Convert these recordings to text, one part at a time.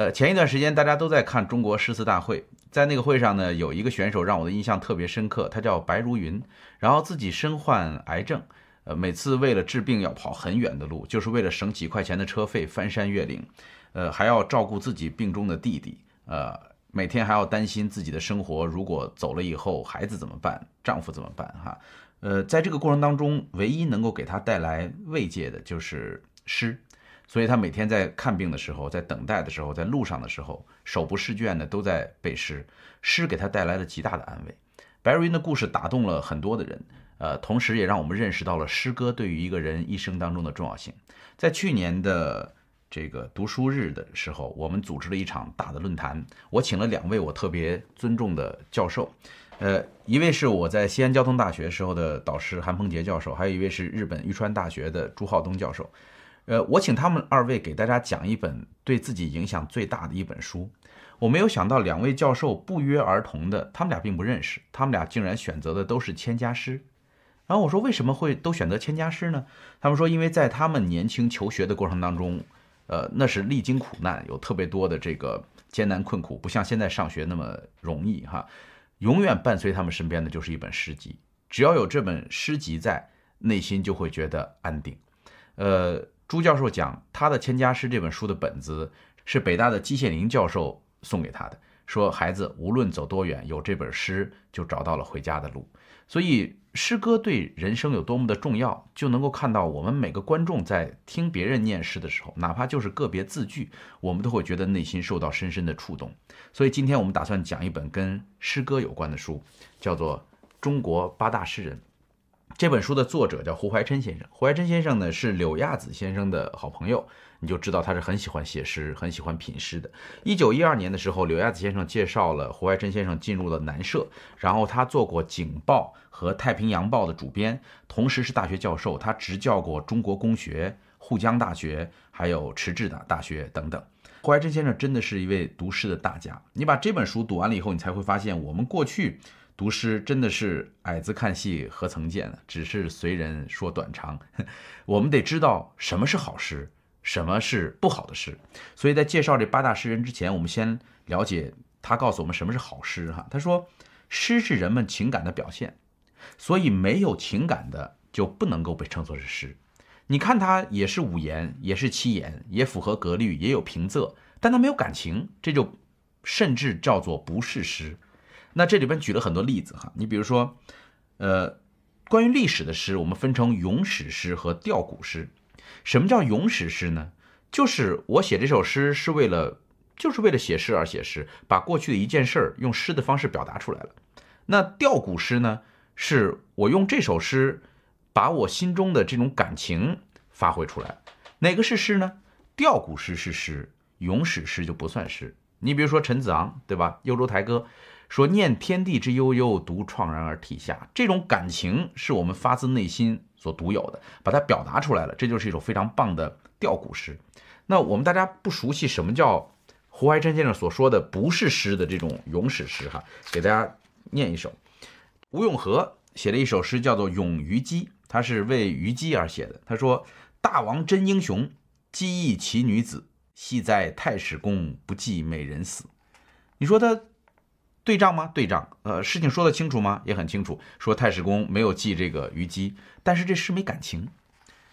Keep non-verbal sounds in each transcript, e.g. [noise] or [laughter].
呃，前一段时间大家都在看中国诗词大会，在那个会上呢，有一个选手让我的印象特别深刻，他叫白如云，然后自己身患癌症，呃，每次为了治病要跑很远的路，就是为了省几块钱的车费，翻山越岭，呃，还要照顾自己病中的弟弟，呃，每天还要担心自己的生活，如果走了以后，孩子怎么办，丈夫怎么办？哈，呃，在这个过程当中，唯一能够给他带来慰藉的就是诗。所以他每天在看病的时候，在等待的时候，在路上的时候，手不释卷的都在背诗，诗给他带来了极大的安慰。白如云的故事打动了很多的人，呃，同时也让我们认识到了诗歌对于一个人一生当中的重要性。在去年的这个读书日的时候，我们组织了一场大的论坛，我请了两位我特别尊重的教授，呃，一位是我在西安交通大学时候的导师韩鹏杰教授，还有一位是日本玉川大学的朱浩东教授。呃，我请他们二位给大家讲一本对自己影响最大的一本书。我没有想到两位教授不约而同的，他们俩并不认识，他们俩竟然选择的都是千家诗。然后我说为什么会都选择千家诗呢？他们说因为在他们年轻求学的过程当中，呃，那是历经苦难，有特别多的这个艰难困苦，不像现在上学那么容易哈。永远伴随他们身边的就是一本诗集，只要有这本诗集在，内心就会觉得安定。呃。朱教授讲，他的《千家诗》这本书的本子是北大的季羡林教授送给他的，说孩子无论走多远，有这本诗就找到了回家的路。所以，诗歌对人生有多么的重要，就能够看到我们每个观众在听别人念诗的时候，哪怕就是个别字句，我们都会觉得内心受到深深的触动。所以，今天我们打算讲一本跟诗歌有关的书，叫做《中国八大诗人》。这本书的作者叫胡怀琛先生。胡怀琛先生呢是柳亚子先生的好朋友，你就知道他是很喜欢写诗、很喜欢品诗的。一九一二年的时候，柳亚子先生介绍了胡怀琛先生进入了南社，然后他做过《警报》和《太平洋报》的主编，同时是大学教授，他执教过中国公学、沪江大学，还有迟滞的大学等等。胡怀琛先生真的是一位读诗的大家。你把这本书读完了以后，你才会发现我们过去。读诗真的是矮子看戏何曾见呢？只是随人说短长。[laughs] 我们得知道什么是好诗，什么是不好的诗。所以在介绍这八大诗人之前，我们先了解他告诉我们什么是好诗。哈，他说，诗是人们情感的表现，所以没有情感的就不能够被称作是诗。你看它也是五言，也是七言，也符合格律，也有平仄，但它没有感情，这就甚至叫做不是诗。那这里边举了很多例子哈，你比如说，呃，关于历史的诗，我们分成咏史诗和吊古诗。什么叫咏史诗呢？就是我写这首诗是为了，就是为了写诗而写诗，把过去的一件事儿用诗的方式表达出来了。那吊古诗呢，是我用这首诗把我心中的这种感情发挥出来。哪个是诗呢？吊古诗是诗，咏史诗就不算诗。你比如说陈子昂，对吧？《幽州台歌》。说念天地之悠悠，独怆然而涕下。这种感情是我们发自内心所独有的，把它表达出来了，这就是一首非常棒的吊古诗。那我们大家不熟悉什么叫胡怀琛先生所说的不是诗的这种咏史诗哈，给大家念一首。吴永和写了一首诗，叫做《咏虞姬》，他是为虞姬而写的。他说：“大王真英雄，姬亦奇女子，系在太史公，不计美人死。”你说他？对仗吗？对仗。呃，事情说得清楚吗？也很清楚。说太史公没有记这个虞姬，但是这诗没感情，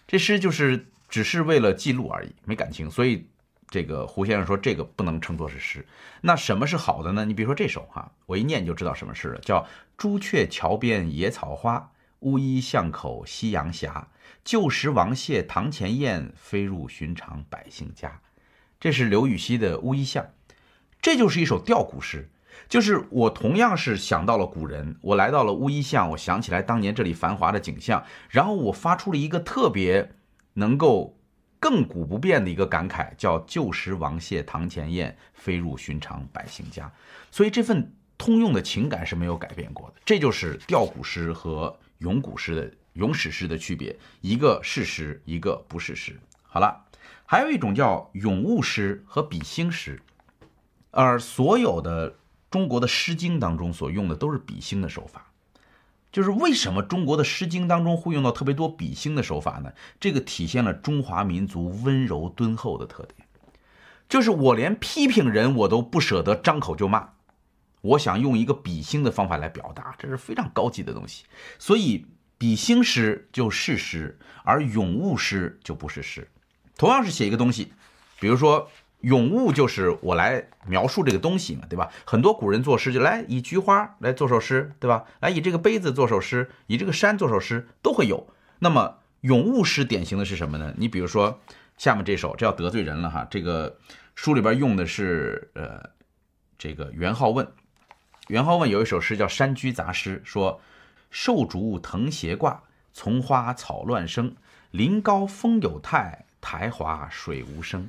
这诗就是只是为了记录而已，没感情。所以这个胡先生说这个不能称作是诗。那什么是好的呢？你比如说这首哈，我一念就知道什么诗了，叫“朱雀桥边野草花，乌衣巷口夕阳斜。旧时王谢堂前燕，飞入寻常百姓家。”这是刘禹锡的《乌衣巷》，这就是一首吊古诗。就是我同样是想到了古人，我来到了乌衣巷，我想起来当年这里繁华的景象，然后我发出了一个特别能够亘古不变的一个感慨，叫“旧时王谢堂前燕，飞入寻常百姓家”。所以这份通用的情感是没有改变过的。这就是吊古诗和咏古诗的咏史诗的区别，一个是诗，一个不是诗。好了，还有一种叫咏物诗和比兴诗，而所有的。中国的《诗经》当中所用的都是比兴的手法，就是为什么中国的《诗经》当中会用到特别多比兴的手法呢？这个体现了中华民族温柔敦厚的特点。就是我连批评人我都不舍得张口就骂，我想用一个比兴的方法来表达，这是非常高级的东西。所以比兴诗就是诗，而咏物诗就不是诗。同样是写一个东西，比如说咏物，就是我来描述这个东西嘛，对吧？很多古人作诗就来以菊花来做首诗，对吧？来以这个杯子做首诗，以这个山做首诗都会有。那么咏物诗典型的是什么呢？你比如说。下面这首这要得罪人了哈，这个书里边用的是呃，这个元好问，元好问有一首诗叫《山居杂诗》，说瘦竹藤斜挂，丛花草乱生，林高风有态，苔滑水无声。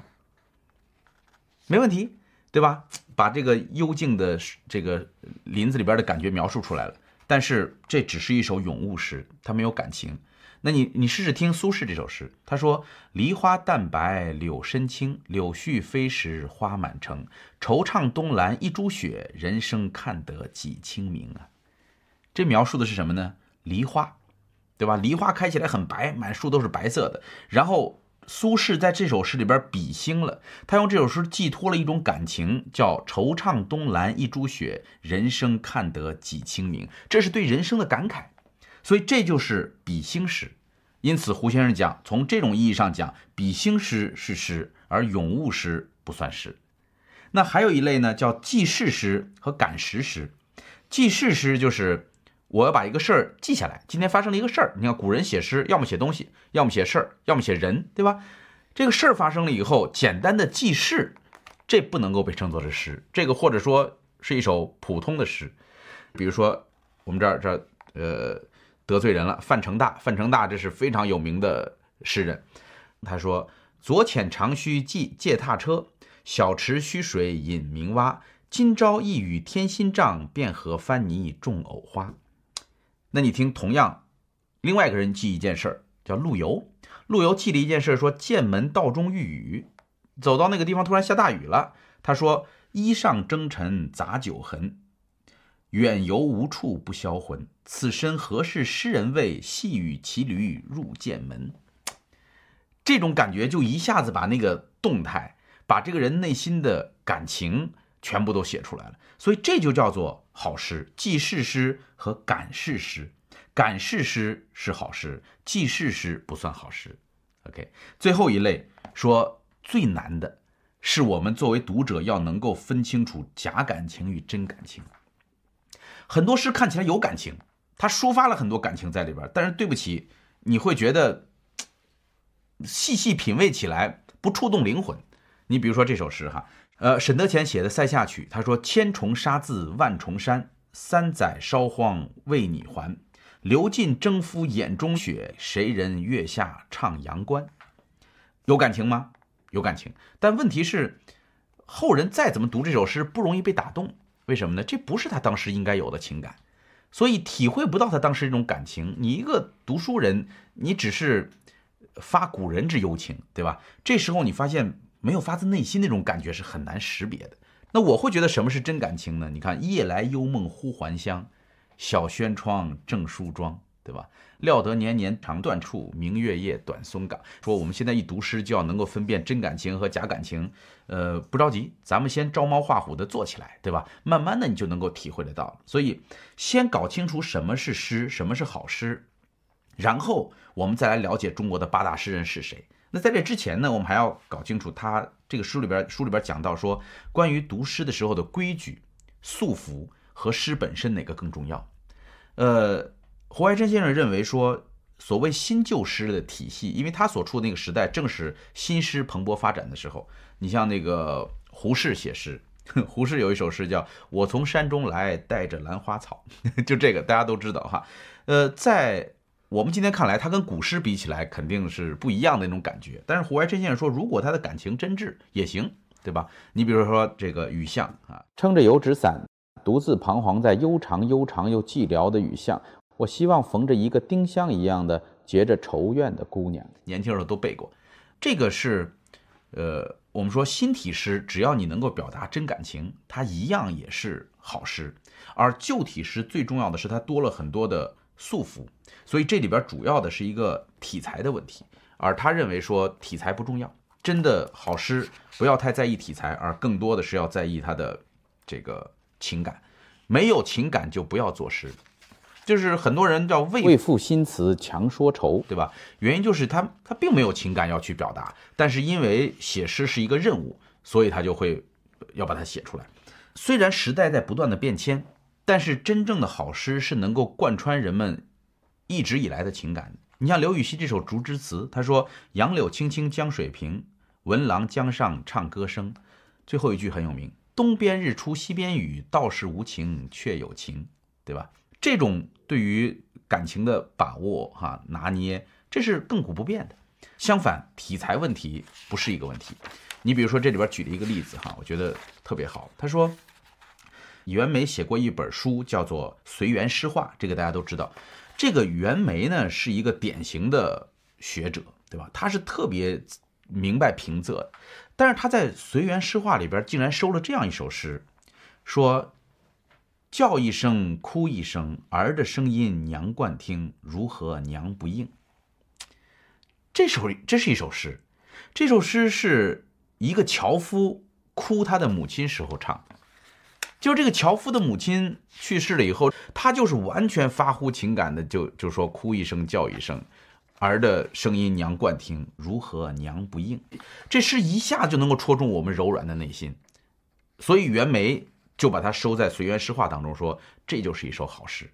没问题，对吧？把这个幽静的这个林子里边的感觉描述出来了，但是这只是一首咏物诗，它没有感情。那你你试试听苏轼这首诗，他说：“梨花淡白柳深青，柳絮飞时花满城。惆怅东栏一株雪，人生看得几清明啊。”这描述的是什么呢？梨花，对吧？梨花开起来很白，满树都是白色的。然后苏轼在这首诗里边比兴了，他用这首诗寄托了一种感情，叫“惆怅东栏一株雪，人生看得几清明”。这是对人生的感慨。所以这就是比兴诗，因此胡先生讲，从这种意义上讲，比兴诗是诗，而咏物诗不算诗。那还有一类呢，叫记事诗和感时诗。记事诗就是我要把一个事儿记下来，今天发生了一个事儿。你看古人写诗，要么写东西，要么写事儿，要么写人，对吧？这个事儿发生了以后，简单的记事，这不能够被称作是诗，这个或者说是一首普通的诗。比如说我们这儿这呃。得罪人了，范成大，范成大这是非常有名的诗人。他说：“左遣长须系借踏车，小池虚水引明蛙。今朝一雨天心障，便合翻泥种藕花。”那你听，同样，另外一个人记一件事儿，叫陆游。陆游记了一件事，说剑门道中遇雨，走到那个地方突然下大雨了。他说：“衣上征尘杂酒痕。”远游无处不销魂，此身何事诗人味？细雨骑驴入剑门。这种感觉就一下子把那个动态，把这个人内心的感情全部都写出来了。所以这就叫做好诗，记事诗和感事诗。感事诗是好诗，记事诗不算好诗。OK，最后一类说最难的是我们作为读者要能够分清楚假感情与真感情。很多诗看起来有感情，它抒发了很多感情在里边，但是对不起，你会觉得细细品味起来不触动灵魂。你比如说这首诗哈，呃，沈德潜写的《塞下曲》，他说：“千重沙字万重山，三载烧荒为你还。流尽征夫眼中血，谁人月下唱阳关？”有感情吗？有感情，但问题是，后人再怎么读这首诗，不容易被打动。为什么呢？这不是他当时应该有的情感，所以体会不到他当时这种感情。你一个读书人，你只是发古人之幽情，对吧？这时候你发现没有发自内心那种感觉是很难识别的。那我会觉得什么是真感情呢？你看，夜来幽梦忽还乡，小轩窗正梳妆。对吧？料得年年肠断处，明月夜，短松冈。说我们现在一读诗就要能够分辨真感情和假感情，呃，不着急，咱们先照猫画虎的做起来，对吧？慢慢的你就能够体会得到。所以先搞清楚什么是诗，什么是好诗，然后我们再来了解中国的八大诗人是谁。那在这之前呢，我们还要搞清楚他这个书里边书里边讲到说，关于读诗的时候的规矩、素服和诗本身哪个更重要？呃。胡怀琛先生认为说，所谓新旧诗的体系，因为他所处的那个时代正是新诗蓬勃发展的时候。你像那个胡适写诗，[laughs] 胡适有一首诗叫“我从山中来，带着兰花草”，[laughs] 就这个大家都知道哈。呃，在我们今天看来，他跟古诗比起来肯定是不一样的那种感觉。但是胡怀琛先生说，如果他的感情真挚也行，对吧？你比如说这个雨巷啊，撑着油纸伞，独自彷徨在悠长悠长又寂寥的雨巷。我希望逢着一个丁香一样的结着愁怨的姑娘。年轻时候都背过，这个是，呃，我们说新体诗，只要你能够表达真感情，它一样也是好诗。而旧体诗最重要的是它多了很多的束缚，所以这里边主要的是一个题材的问题。而他认为说题材不重要，真的好诗不要太在意题材，而更多的是要在意他的这个情感。没有情感就不要作诗。就是很多人叫为赋新词强说愁，对吧？原因就是他他并没有情感要去表达，但是因为写诗是一个任务，所以他就会要把它写出来。虽然时代在不断的变迁，但是真正的好诗是能够贯穿人们一直以来的情感。你像刘禹锡这首《竹枝词》，他说：“杨柳青青江水平，闻郎江上唱歌声。”最后一句很有名：“东边日出西边雨，道是无晴却有晴。”对吧？这种对于感情的把握，哈拿捏，这是亘古不变的。相反，题材问题不是一个问题。你比如说这里边举了一个例子，哈，我觉得特别好。他说，袁枚写过一本书，叫做《随园诗话》，这个大家都知道。这个袁枚呢，是一个典型的学者，对吧？他是特别明白平仄，但是他在《随园诗话》里边竟然收了这样一首诗，说。叫一声，哭一声，儿的声音娘惯听，如何娘不应？这首这是一首诗，这首诗是一个樵夫哭他的母亲时候唱的。就这个樵夫的母亲去世了以后，他就是完全发乎情感的，就就说哭一声，叫一声，儿的声音娘惯听，如何娘不应？这诗一下就能够戳中我们柔软的内心，所以袁枚。就把它收在《随园诗话》当中，说这就是一首好诗。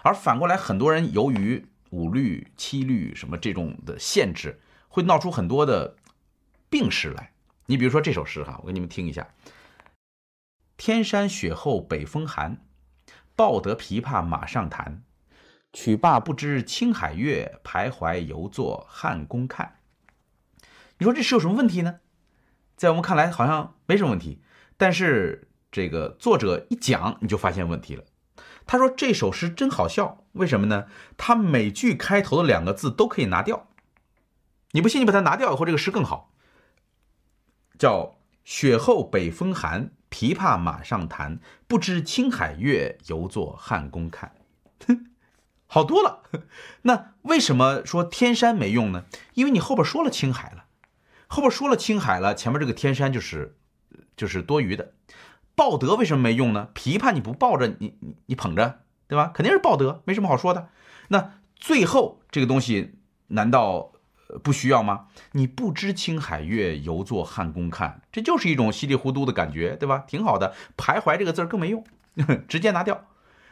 而反过来，很多人由于五律、七律什么这种的限制，会闹出很多的病诗来。你比如说这首诗哈，我给你们听一下：天山雪后北风寒，抱得琵琶马上弹。曲罢不知青海月，徘徊犹作汉宫看。你说这诗有什么问题呢？在我们看来好像没什么问题，但是。这个作者一讲，你就发现问题了。他说这首诗真好笑，为什么呢？他每句开头的两个字都可以拿掉。你不信，你把它拿掉以后，这个诗更好。叫“雪后北风寒，琵琶马上弹，不知青海月，犹作汉宫看。”好多了。那为什么说天山没用呢？因为你后边说了青海了，后边说了青海了，前面这个天山就是就是多余的。抱得为什么没用呢？琵琶你不抱着，你你你捧着，对吧？肯定是抱得，没什么好说的。那最后这个东西难道不需要吗？你不知青海月，犹作汉宫看，这就是一种稀里糊涂的感觉，对吧？挺好的。徘徊这个字儿更没用，[laughs] 直接拿掉。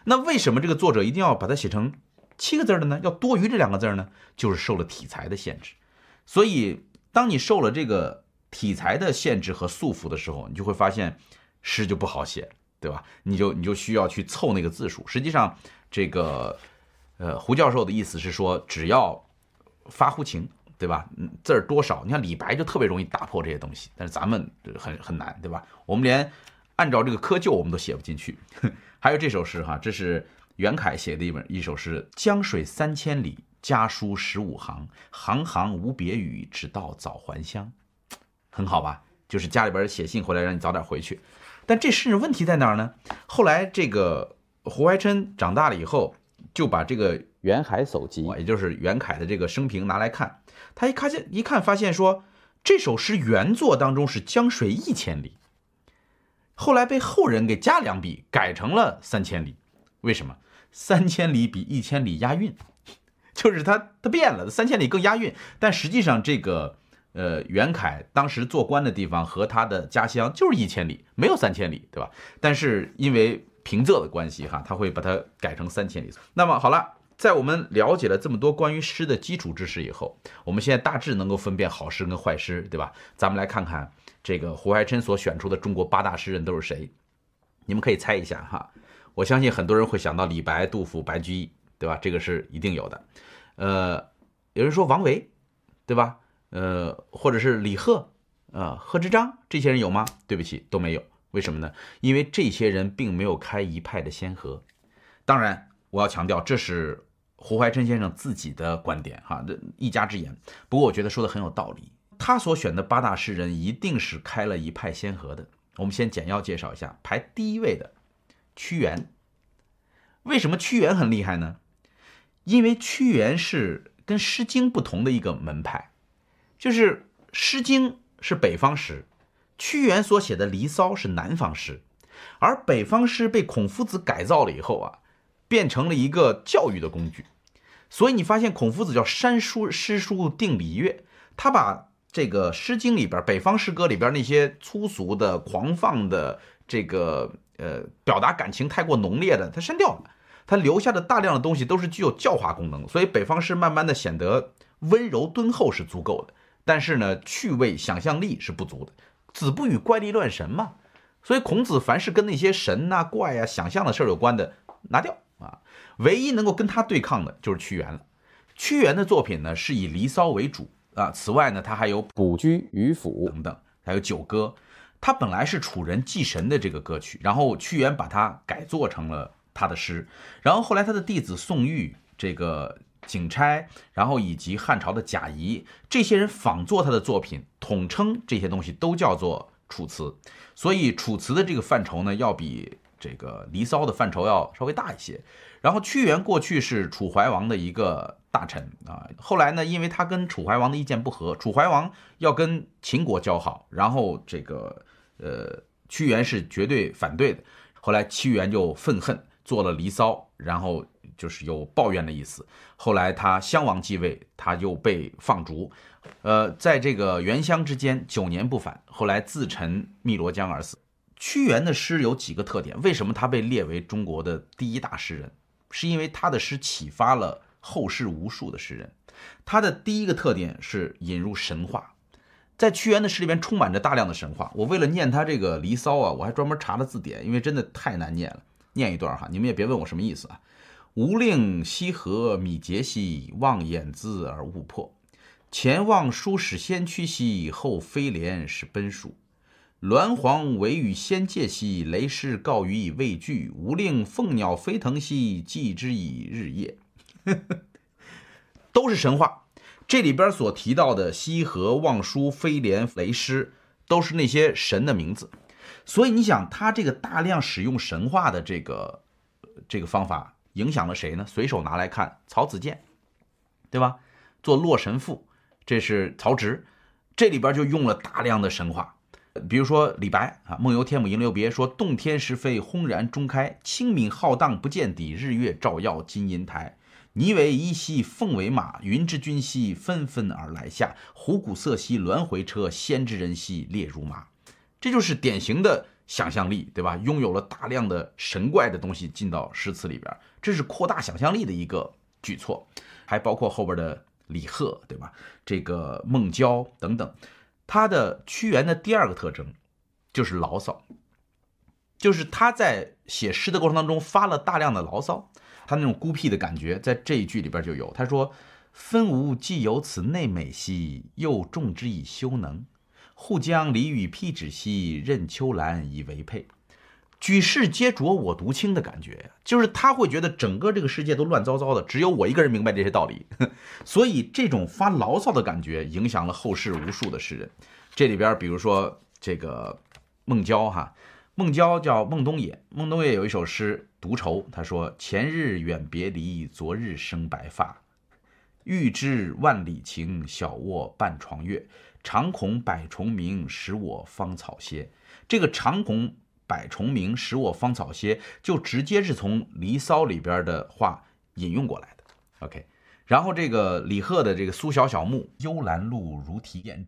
那为什么这个作者一定要把它写成七个字的呢？要多余这两个字呢？就是受了体裁的限制。所以，当你受了这个体裁的限制和束缚的时候，你就会发现。诗就不好写，对吧？你就你就需要去凑那个字数。实际上，这个呃，胡教授的意思是说，只要发乎情，对吧？嗯，字儿多少，你看李白就特别容易打破这些东西，但是咱们很很难，对吧？我们连按照这个窠臼我们都写不进去。[laughs] 还有这首诗哈，这是袁凯写的一本一首诗：江水三千里，家书十五行，行行无别语，直到早还乡。很好吧？就是家里边写信回来让你早点回去。但这诗问题在哪儿呢？后来这个胡怀琛长大了以后，就把这个《袁海手集》，也就是袁凯的这个生平拿来看。他一看见一看，发现说这首诗原作当中是江水一千里，后来被后人给加两笔，改成了三千里。为什么？三千里比一千里押韵，[laughs] 就是他他变了，三千里更押韵。但实际上这个。呃，袁凯当时做官的地方和他的家乡就是一千里，没有三千里，对吧？但是因为平仄的关系，哈，他会把它改成三千里。那么好了，在我们了解了这么多关于诗的基础知识以后，我们现在大致能够分辨好诗跟坏诗，对吧？咱们来看看这个胡怀琛所选出的中国八大诗人都是谁？你们可以猜一下哈。我相信很多人会想到李白、杜甫、白居易，对吧？这个是一定有的。呃，有人说王维，对吧？呃，或者是李贺，啊，贺知章这些人有吗？对不起，都没有。为什么呢？因为这些人并没有开一派的先河。当然，我要强调，这是胡怀琛先生自己的观点，哈，这一家之言。不过，我觉得说的很有道理。他所选的八大诗人一定是开了一派先河的。我们先简要介绍一下，排第一位的屈原。为什么屈原很厉害呢？因为屈原是跟《诗经》不同的一个门派。就是《诗经》是北方诗，屈原所写的《离骚》是南方诗，而北方诗被孔夫子改造了以后啊，变成了一个教育的工具。所以你发现孔夫子叫删书诗书定礼乐，他把这个《诗经》里边北方诗歌里边那些粗俗的、狂放的这个呃表达感情太过浓烈的，他删掉了，他留下的大量的东西都是具有教化功能，所以北方诗慢慢的显得温柔敦厚是足够的，但是呢趣味想象力是不足的。子不语怪力乱神嘛，所以孔子凡是跟那些神呐、怪呀、想象的事儿有关的拿掉。啊。唯一能够跟他对抗的就是屈原了。屈原的作品呢是以《离骚》为主啊，此外呢他还有《卜居渔父》等等，还有《九歌》。他本来是楚人祭神的这个歌曲，然后屈原把它改作成了他的诗，然后后来他的弟子宋玉、这个景差，然后以及汉朝的贾谊这些人仿作他的作品，统称这些东西都叫做楚辞。所以楚辞的这个范畴呢，要比这个《离骚》的范畴要稍微大一些。然后屈原过去是楚怀王的一个大臣啊，后来呢，因为他跟楚怀王的意见不合，楚怀王要跟秦国交好，然后这个呃屈原是绝对反对的。后来屈原就愤恨，做了《离骚》，然后就是有抱怨的意思。后来他襄王继位，他又被放逐，呃，在这个原乡之间九年不返，后来自沉汨罗江而死。屈原的诗有几个特点，为什么他被列为中国的第一大诗人？是因为他的诗启发了后世无数的诗人。他的第一个特点是引入神话，在屈原的诗里边充满着大量的神话。我为了念他这个《离骚》啊，我还专门查了字典，因为真的太难念了。念一段哈，你们也别问我什么意思啊。吾令西河米节兮，望眼字而勿破。前望书使先驱兮，后飞廉使奔属。鸾凰尾与仙界兮，雷师告予以畏惧。吾令凤鸟飞腾兮，祭之以日夜。[laughs] 都是神话。这里边所提到的西河、望舒、飞廉、雷师，都是那些神的名字。所以你想，他这个大量使用神话的这个这个方法，影响了谁呢？随手拿来看，曹子建，对吧？做《洛神赋》，这是曹植，这里边就用了大量的神话。比如说李白啊，《梦游天姥吟留别》说：“洞天石扉轰然中开，清明浩荡不见底，日月照耀金银台。霓为衣兮凤为马，云之君兮纷纷而来下。虎鼓瑟兮鸾回车，仙之人兮列如麻。”这就是典型的想象力，对吧？拥有了大量的神怪的东西进到诗词里边，这是扩大想象力的一个举措。还包括后边的李贺，对吧？这个孟郊等等。他的屈原的第二个特征就是牢骚，就是他在写诗的过程当中发了大量的牢骚，他那种孤僻的感觉在这一句里边就有。他说：“分吾既有此内美兮，又重之以修能。互将离与辟芷兮，任秋兰以为佩。”举世皆浊我独清的感觉，就是他会觉得整个这个世界都乱糟糟的，只有我一个人明白这些道理。[laughs] 所以这种发牢骚的感觉影响了后世无数的诗人。这里边，比如说这个孟郊哈，孟郊叫孟东野，孟东野有一首诗《独愁》，他说：“前日远别离，昨日生白发。欲知万里情，小卧半床月。长恐百虫鸣，使我芳草歇。”这个长恐。百虫鸣，使我芳草歇，就直接是从《离骚》里边的话引用过来的。OK，然后这个李贺的这个《苏小小墓》，幽兰露如啼燕，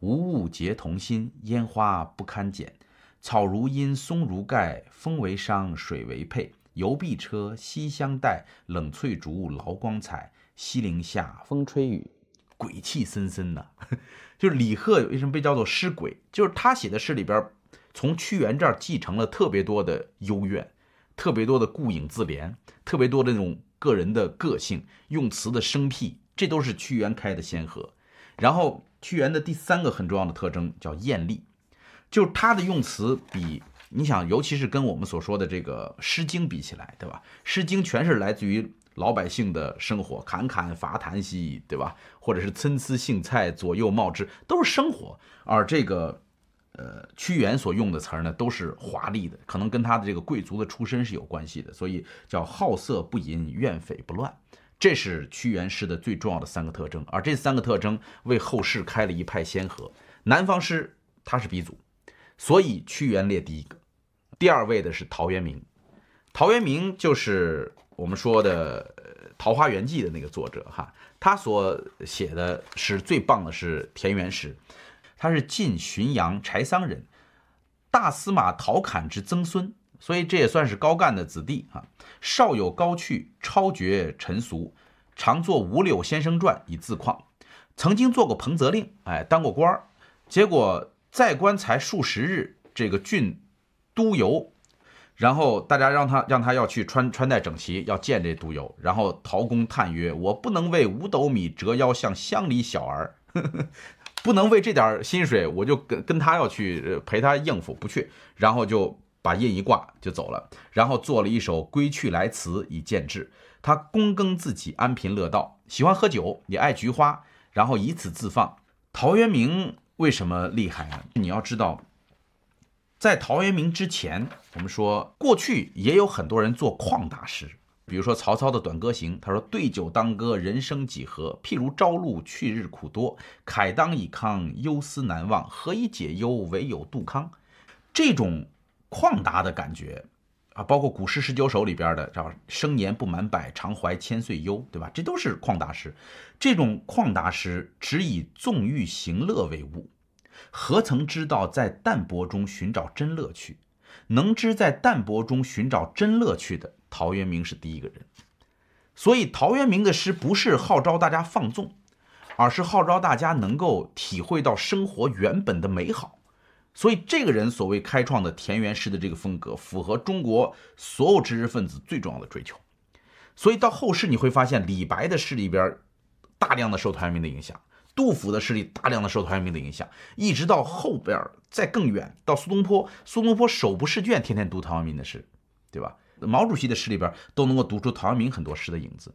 无物结同心，烟花不堪剪。草如茵，松如盖，风为裳，水为佩。游碧车，西厢带，冷翠竹，劳光彩。西陵下，风吹雨，鬼气森森呐。[laughs] 就是李贺为什么被叫做诗鬼？就是他写的诗里边。从屈原这儿继承了特别多的幽怨，特别多的顾影自怜，特别多的那种个人的个性，用词的生僻，这都是屈原开的先河。然后屈原的第三个很重要的特征叫艳丽，就是他的用词比你想，尤其是跟我们所说的这个《诗经》比起来，对吧？《诗经》全是来自于老百姓的生活，侃侃伐檀兮，对吧？或者是参差荇菜，左右芼之，都是生活，而这个。呃，屈原所用的词儿呢，都是华丽的，可能跟他的这个贵族的出身是有关系的，所以叫好色不淫，怨匪不乱，这是屈原诗的最重要的三个特征。而这三个特征为后世开了一派先河。南方诗他是鼻祖，所以屈原列第一个，第二位的是陶渊明。陶渊明就是我们说的《桃花源记》的那个作者哈，他所写的诗最棒的是田园诗，他是晋浔阳柴桑人，大司马陶侃之曾孙，所以这也算是高干的子弟啊。少有高趣，超绝尘俗，常作《五柳先生传》以自况。曾经做过彭泽令，哎，当过官儿，结果在官才数十日，这个郡督邮，然后大家让他让他要去穿穿戴整齐，要见这督邮，然后陶公叹曰：“我不能为五斗米折腰向乡里小儿，[laughs] 不能为这点薪水，我就跟跟他要去陪他应付，不去，然后就把印一挂就走了，然后做了一首《归去来辞》以见志。他躬耕自己，安贫乐道，喜欢喝酒，也爱菊花。”然后以此自放。陶渊明为什么厉害啊？你要知道，在陶渊明之前，我们说过去也有很多人做旷达诗，比如说曹操的《短歌行》，他说：“对酒当歌，人生几何？譬如朝露，去日苦多。慨当以慷，忧思难忘。何以解忧？唯有杜康。”这种旷达的感觉。啊，包括《古诗十九首》里边的，叫“生年不满百，常怀千岁忧”，对吧？这都是旷达诗。这种旷达诗只以纵欲行乐为务，何曾知道在淡泊中寻找真乐趣？能知在淡泊中寻找真乐趣的，陶渊明是第一个人。所以，陶渊明的诗不是号召大家放纵，而是号召大家能够体会到生活原本的美好。所以，这个人所谓开创的田园诗的这个风格，符合中国所有知识分子最重要的追求。所以到后世你会发现，李白的诗里边大量的受陶渊明的影响，杜甫的诗里大量的受陶渊明的影响，一直到后边再更远，到苏东坡，苏东坡手不释卷，天天读陶渊明的诗，对吧？毛主席的诗里边都能够读出陶渊明很多诗的影子。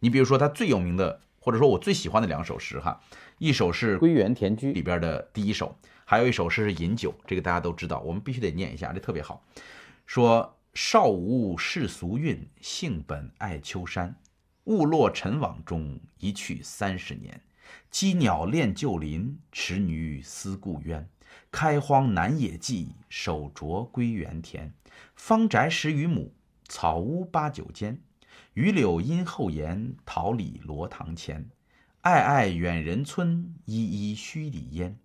你比如说他最有名的，或者说我最喜欢的两首诗哈，一首是《归园田居》里边的第一首。还有一首诗是《饮酒》，这个大家都知道，我们必须得念一下，这特别好。说少无世俗韵，性本爱丘山。误落尘网中，一去三十年。羁鸟恋旧林，池鱼思故渊。开荒南野际，手拙归园田。方宅十余亩，草屋八九间。榆柳荫后檐，桃李罗堂前。暧暧远人村，依依墟里烟。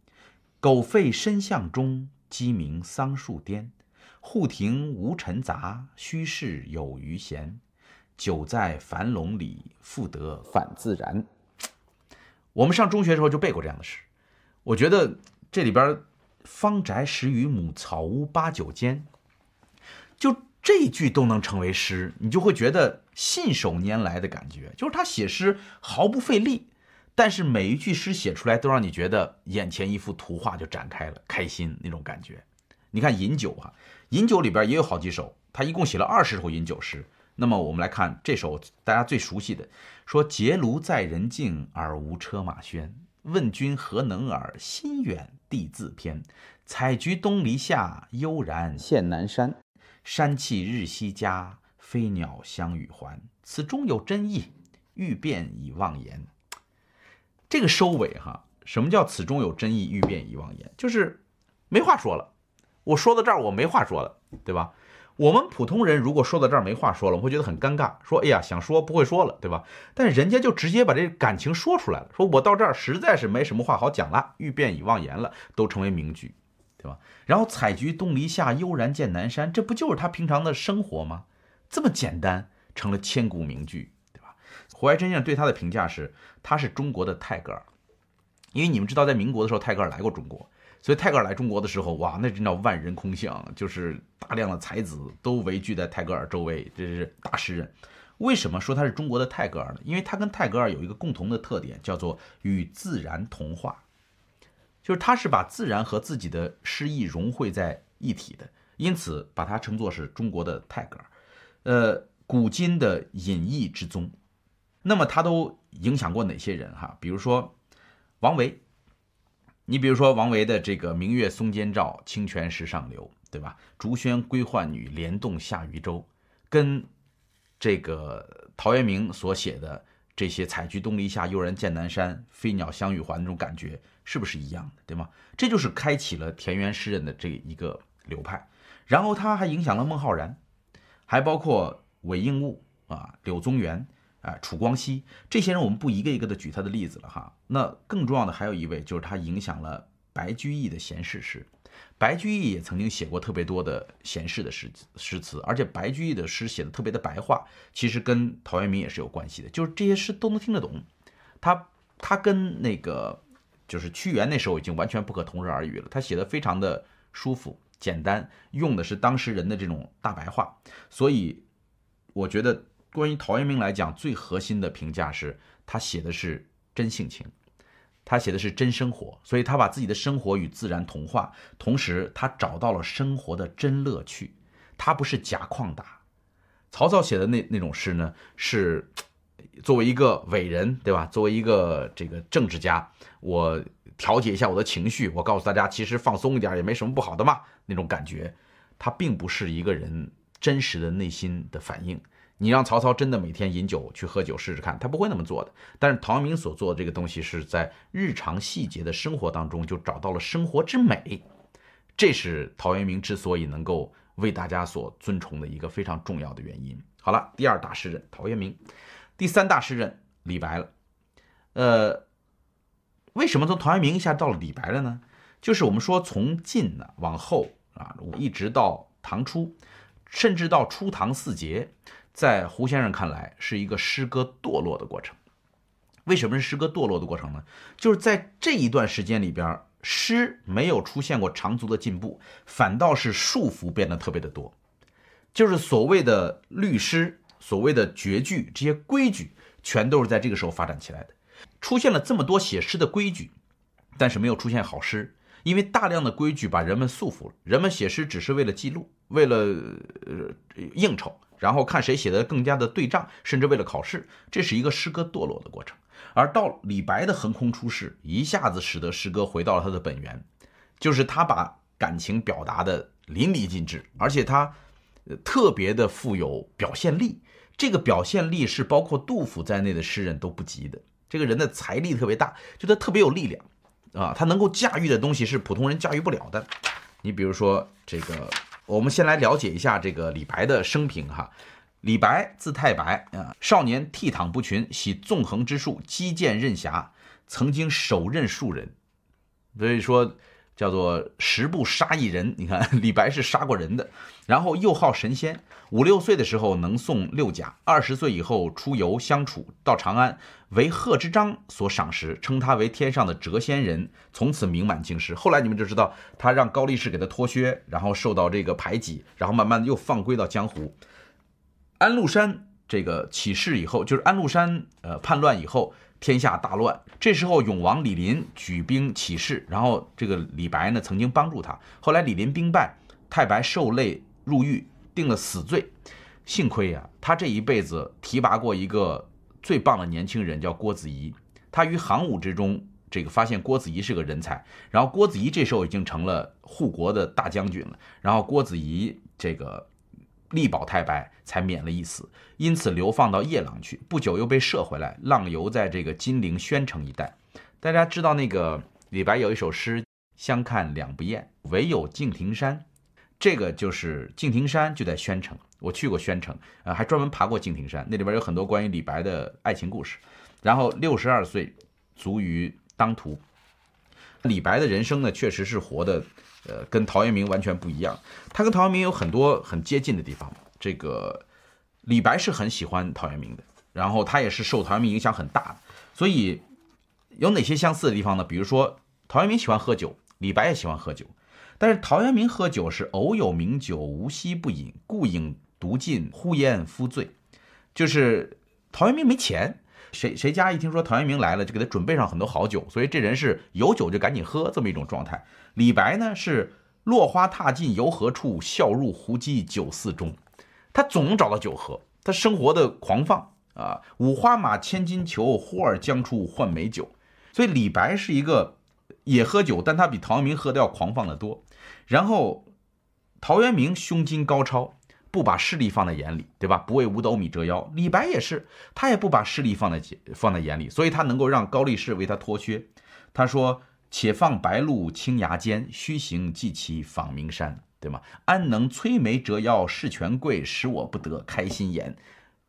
狗吠深巷中，鸡鸣桑树颠。户庭无尘杂，虚室有余闲。久在樊笼里，复得返自然。我们上中学的时候就背过这样的诗。我觉得这里边“方宅十余亩，草屋八九间”，就这句都能成为诗，你就会觉得信手拈来的感觉。就是他写诗毫不费力。但是每一句诗写出来，都让你觉得眼前一幅图画就展开了，开心那种感觉。你看《饮酒》哈，《饮酒》里边也有好几首，他一共写了二十首饮酒诗。那么我们来看这首大家最熟悉的，说：“结庐在人境，而无车马喧。问君何能尔？心远地自偏。采菊东篱下，悠然见南山。山气日夕佳，飞鸟相与还。此中有真意，欲辨已忘言。”这个收尾哈，什么叫此中有真意，欲辨已忘言？就是没话说了。我说到这儿，我没话说了，对吧？我们普通人如果说到这儿没话说了，我会觉得很尴尬，说哎呀，想说不会说了，对吧？但人家就直接把这感情说出来了，说我到这儿实在是没什么话好讲了，欲辨已忘言了，都成为名句，对吧？然后采菊东篱下，悠然见南山，这不就是他平常的生活吗？这么简单，成了千古名句。对吧胡怀真先生对他的评价是，他是中国的泰戈尔，因为你们知道，在民国的时候，泰戈尔来过中国，所以泰戈尔来中国的时候，哇，那真叫万人空巷，就是大量的才子都围聚在泰戈尔周围，这是大诗人。为什么说他是中国的泰戈尔呢？因为他跟泰戈尔有一个共同的特点，叫做与自然同化，就是他是把自然和自己的诗意融汇在一体的，因此把他称作是中国的泰戈尔，呃，古今的隐逸之宗。那么他都影响过哪些人哈？比如说王维，你比如说王维的这个“明月松间照，清泉石上流”，对吧？“竹喧归浣女，莲动下渔舟”，跟这个陶渊明所写的这些采菊东篱下，悠然见南山，飞鸟相与还那种感觉，是不是一样的，对吗？这就是开启了田园诗人的这一个流派。然后他还影响了孟浩然，还包括韦应物啊、柳宗元啊、楚光熙这些人，我们不一个一个的举他的例子了哈。那更重要的还有一位，就是他影响了白居易的闲适诗。白居易也曾经写过特别多的闲适的诗诗词，而且白居易的诗写的特别的白话，其实跟陶渊明也是有关系的，就是这些诗都能听得懂。他他跟那个就是屈原那时候已经完全不可同日而语了，他写的非常的舒服简单，用的是当时人的这种大白话，所以我觉得关于陶渊明来讲，最核心的评价是他写的是真性情。他写的是真生活，所以他把自己的生活与自然同化，同时他找到了生活的真乐趣。他不是假旷达。曹操写的那那种诗呢，是作为一个伟人，对吧？作为一个这个政治家，我调节一下我的情绪，我告诉大家，其实放松一点也没什么不好的嘛。那种感觉，他并不是一个人真实的内心的反应。你让曹操真的每天饮酒去喝酒试试看，他不会那么做的。但是陶渊明所做的这个东西，是在日常细节的生活当中就找到了生活之美，这是陶渊明之所以能够为大家所尊崇的一个非常重要的原因。好了，第二大诗人陶渊明，第三大诗人李白了。呃，为什么从陶渊明一下到了李白了呢？就是我们说从晋呢往后啊，一直到唐初，甚至到初唐四杰。在胡先生看来，是一个诗歌堕落的过程。为什么是诗歌堕落的过程呢？就是在这一段时间里边，诗没有出现过长足的进步，反倒是束缚变得特别的多。就是所谓的律诗、所谓的绝句这些规矩，全都是在这个时候发展起来的。出现了这么多写诗的规矩，但是没有出现好诗，因为大量的规矩把人们束缚了。人们写诗只是为了记录，为了呃应酬。然后看谁写的更加的对仗，甚至为了考试，这是一个诗歌堕落的过程。而到李白的横空出世，一下子使得诗歌回到了它的本源，就是他把感情表达的淋漓尽致，而且他特别的富有表现力。这个表现力是包括杜甫在内的诗人都不及的。这个人的财力特别大，就他特别有力量啊，他能够驾驭的东西是普通人驾驭不了的。你比如说这个。我们先来了解一下这个李白的生平哈。李白字太白啊，少年倜傥不群，喜纵横之术，击剑任侠，曾经手刃数人，所以说。叫做十步杀一人，你看李白是杀过人的，然后又好神仙，五六岁的时候能诵六甲，二十岁以后出游相处，到长安为贺知章所赏识，称他为天上的谪仙人，从此名满京师。后来你们就知道他让高力士给他脱靴，然后受到这个排挤，然后慢慢的又放归到江湖。安禄山这个起事以后，就是安禄山呃叛乱以后。天下大乱，这时候永王李林举兵起事，然后这个李白呢曾经帮助他。后来李林兵败，太白受累入狱，定了死罪。幸亏呀，他这一辈子提拔过一个最棒的年轻人，叫郭子仪。他于行伍之中，这个发现郭子仪是个人才，然后郭子仪这时候已经成了护国的大将军了。然后郭子仪这个。力保太白才免了一死，因此流放到夜郎去。不久又被射回来，浪游在这个金陵宣城一带。大家知道那个李白有一首诗“相看两不厌，唯有敬亭山”，这个就是敬亭山就在宣城。我去过宣城，呃，还专门爬过敬亭山，那里边有很多关于李白的爱情故事。然后六十二岁卒于当涂。李白的人生呢，确实是活的。呃，跟陶渊明完全不一样。他跟陶渊明有很多很接近的地方。这个李白是很喜欢陶渊明的，然后他也是受陶渊明影响很大的。所以有哪些相似的地方呢？比如说，陶渊明喜欢喝酒，李白也喜欢喝酒。但是陶渊明喝酒是偶有名酒，无夕不饮，故饮独尽，呼焉夫醉。就是陶渊明没钱。谁谁家一听说陶渊明来了，就给他准备上很多好酒，所以这人是有酒就赶紧喝这么一种状态。李白呢是落花踏尽游何处，笑入胡姬酒肆中，他总能找到酒喝，他生活的狂放啊，五花马，千金裘，呼儿将出换美酒。所以李白是一个也喝酒，但他比陶渊明喝的要狂放的多。然后陶渊明胸襟高超。不把势力放在眼里，对吧？不为五斗米折腰。李白也是，他也不把势力放在放在眼里，所以他能够让高力士为他脱靴。他说：“且放白鹿青崖间，须行即骑访名山。”对吗？安能摧眉折腰事权贵，使我不得开心颜？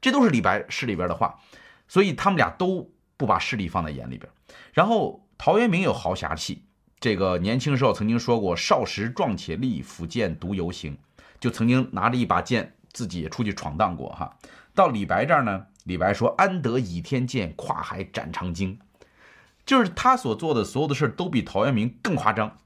这都是李白诗里边的话，所以他们俩都不把势力放在眼里边。然后陶渊明有豪侠气，这个年轻时候曾经说过：“少时壮且力，抚剑独游行。”就曾经拿着一把剑，自己也出去闯荡过哈。到李白这儿呢，李白说：“安得倚天剑，跨海斩长鲸。”就是他所做的所有的事都比陶渊明更夸张，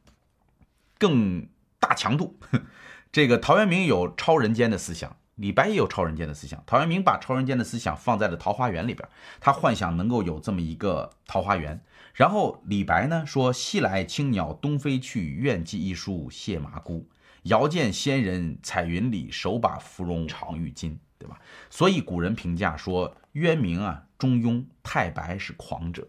更。大强度，[laughs] 这个陶渊明有超人间的思想，李白也有超人间的思想。陶渊明把超人间的思想放在了桃花源里边，他幻想能够有这么一个桃花源。然后李白呢说：“西来青鸟东飞去，愿寄一书谢麻姑。遥见仙人彩云里，手把芙蓉长玉巾。”对吧？所以古人评价说，渊明啊中庸，太白是狂者。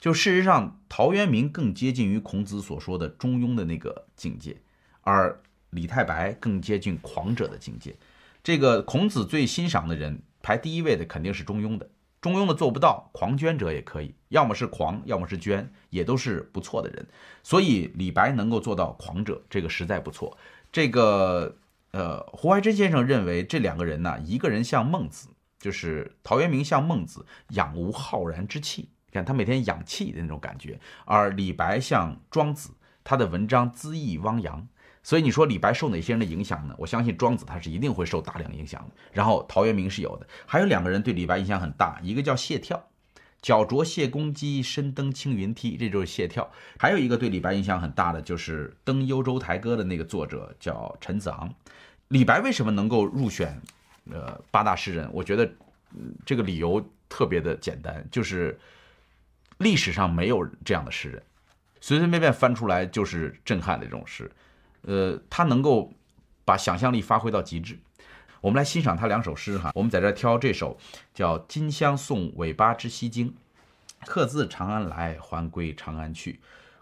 就事实上，陶渊明更接近于孔子所说的中庸的那个境界。而李太白更接近狂者的境界。这个孔子最欣赏的人排第一位的肯定是中庸的，中庸的做不到，狂捐者也可以，要么是狂，要么是捐，也都是不错的人。所以李白能够做到狂者，这个实在不错。这个呃，胡怀真先生认为这两个人呢，一个人像孟子，就是陶渊明像孟子，养无浩然之气，看他每天养气的那种感觉；而李白像庄子，他的文章恣意汪洋。所以你说李白受哪些人的影响呢？我相信庄子他是一定会受大量影响的。然后陶渊明是有的，还有两个人对李白影响很大，一个叫谢眺，脚着谢公屐，身登青云梯，这就是谢眺。还有一个对李白影响很大的就是《登幽州台歌》的那个作者叫陈子昂。李白为什么能够入选呃八大诗人？我觉得这个理由特别的简单，就是历史上没有这样的诗人，随随便便翻出来就是震撼的这种诗。呃，他能够把想象力发挥到极致。我们来欣赏他两首诗哈。我们在这挑这首叫《金香送韦八之西经》，客自长安来，还归长安去。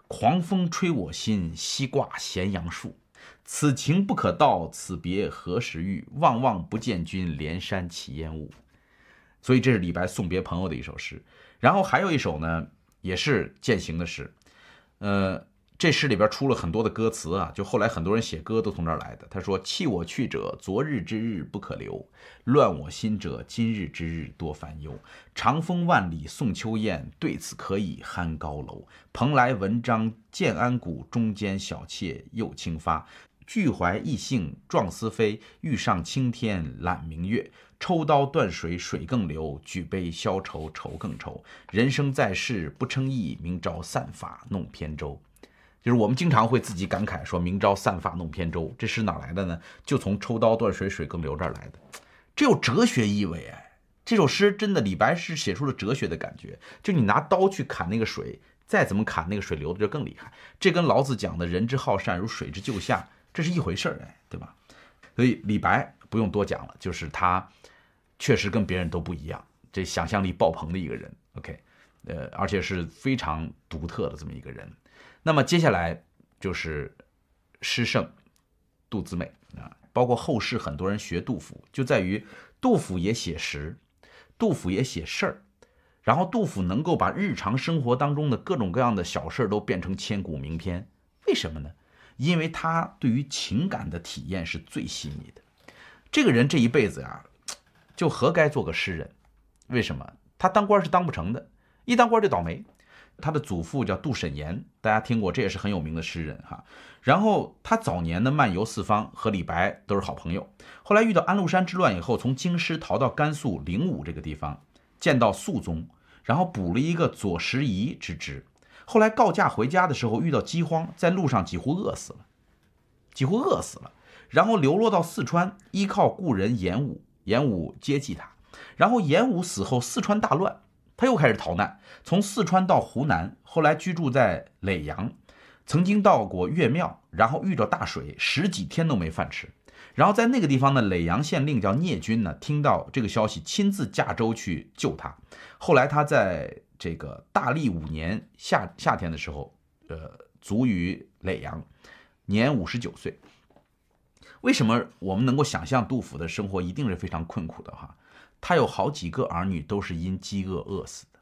狂风吹我心，西挂咸阳树。此情不可道，此别何时遇？望望不见君，连山起烟雾。所以这是李白送别朋友的一首诗。然后还有一首呢，也是践行的诗，呃。这诗里边出了很多的歌词啊，就后来很多人写歌都从这儿来的。他说：“弃我去者，昨日之日不可留；乱我心者，今日之日多烦忧。长风万里送秋雁，对此可以酣高楼。蓬莱文章建安骨，中间小妾又清发。俱怀逸兴壮思飞，欲上青天揽明月。抽刀断水水更流，举杯消愁愁更愁。人生在世不称意，明朝散发弄扁舟。”就是我们经常会自己感慨说“明朝散发弄扁舟”，这诗哪来的呢？就从“抽刀断水，水更流”这儿来的，这有哲学意味哎！这首诗真的，李白是写出了哲学的感觉。就你拿刀去砍那个水，再怎么砍，那个水流的就更厉害。这跟老子讲的“人之好善，如水之就下”这是一回事儿哎，对吧？所以李白不用多讲了，就是他确实跟别人都不一样，这想象力爆棚的一个人。OK，呃，而且是非常独特的这么一个人。那么接下来就是诗圣杜子美啊，包括后世很多人学杜甫，就在于杜甫也写实，杜甫也写事儿，然后杜甫能够把日常生活当中的各种各样的小事儿都变成千古名篇，为什么呢？因为他对于情感的体验是最细腻的。这个人这一辈子啊，就活该做个诗人。为什么？他当官是当不成的，一当官就倒霉。他的祖父叫杜审言，大家听过，这也是很有名的诗人哈。然后他早年呢漫游四方，和李白都是好朋友。后来遇到安禄山之乱以后，从京师逃到甘肃灵武这个地方，见到肃宗，然后补了一个左拾遗之职。后来告假回家的时候遇到饥荒，在路上几乎饿死了，几乎饿死了。然后流落到四川，依靠故人严武，严武接济他。然后严武死后，四川大乱。他又开始逃难，从四川到湖南，后来居住在耒阳，曾经到过岳庙，然后遇着大水，十几天都没饭吃。然后在那个地方呢，耒阳县令叫聂军呢，听到这个消息，亲自驾舟去救他。后来他在这个大历五年夏夏天的时候，呃，卒于耒阳，年五十九岁。为什么我们能够想象杜甫的生活一定是非常困苦的哈？他有好几个儿女都是因饥饿饿死的。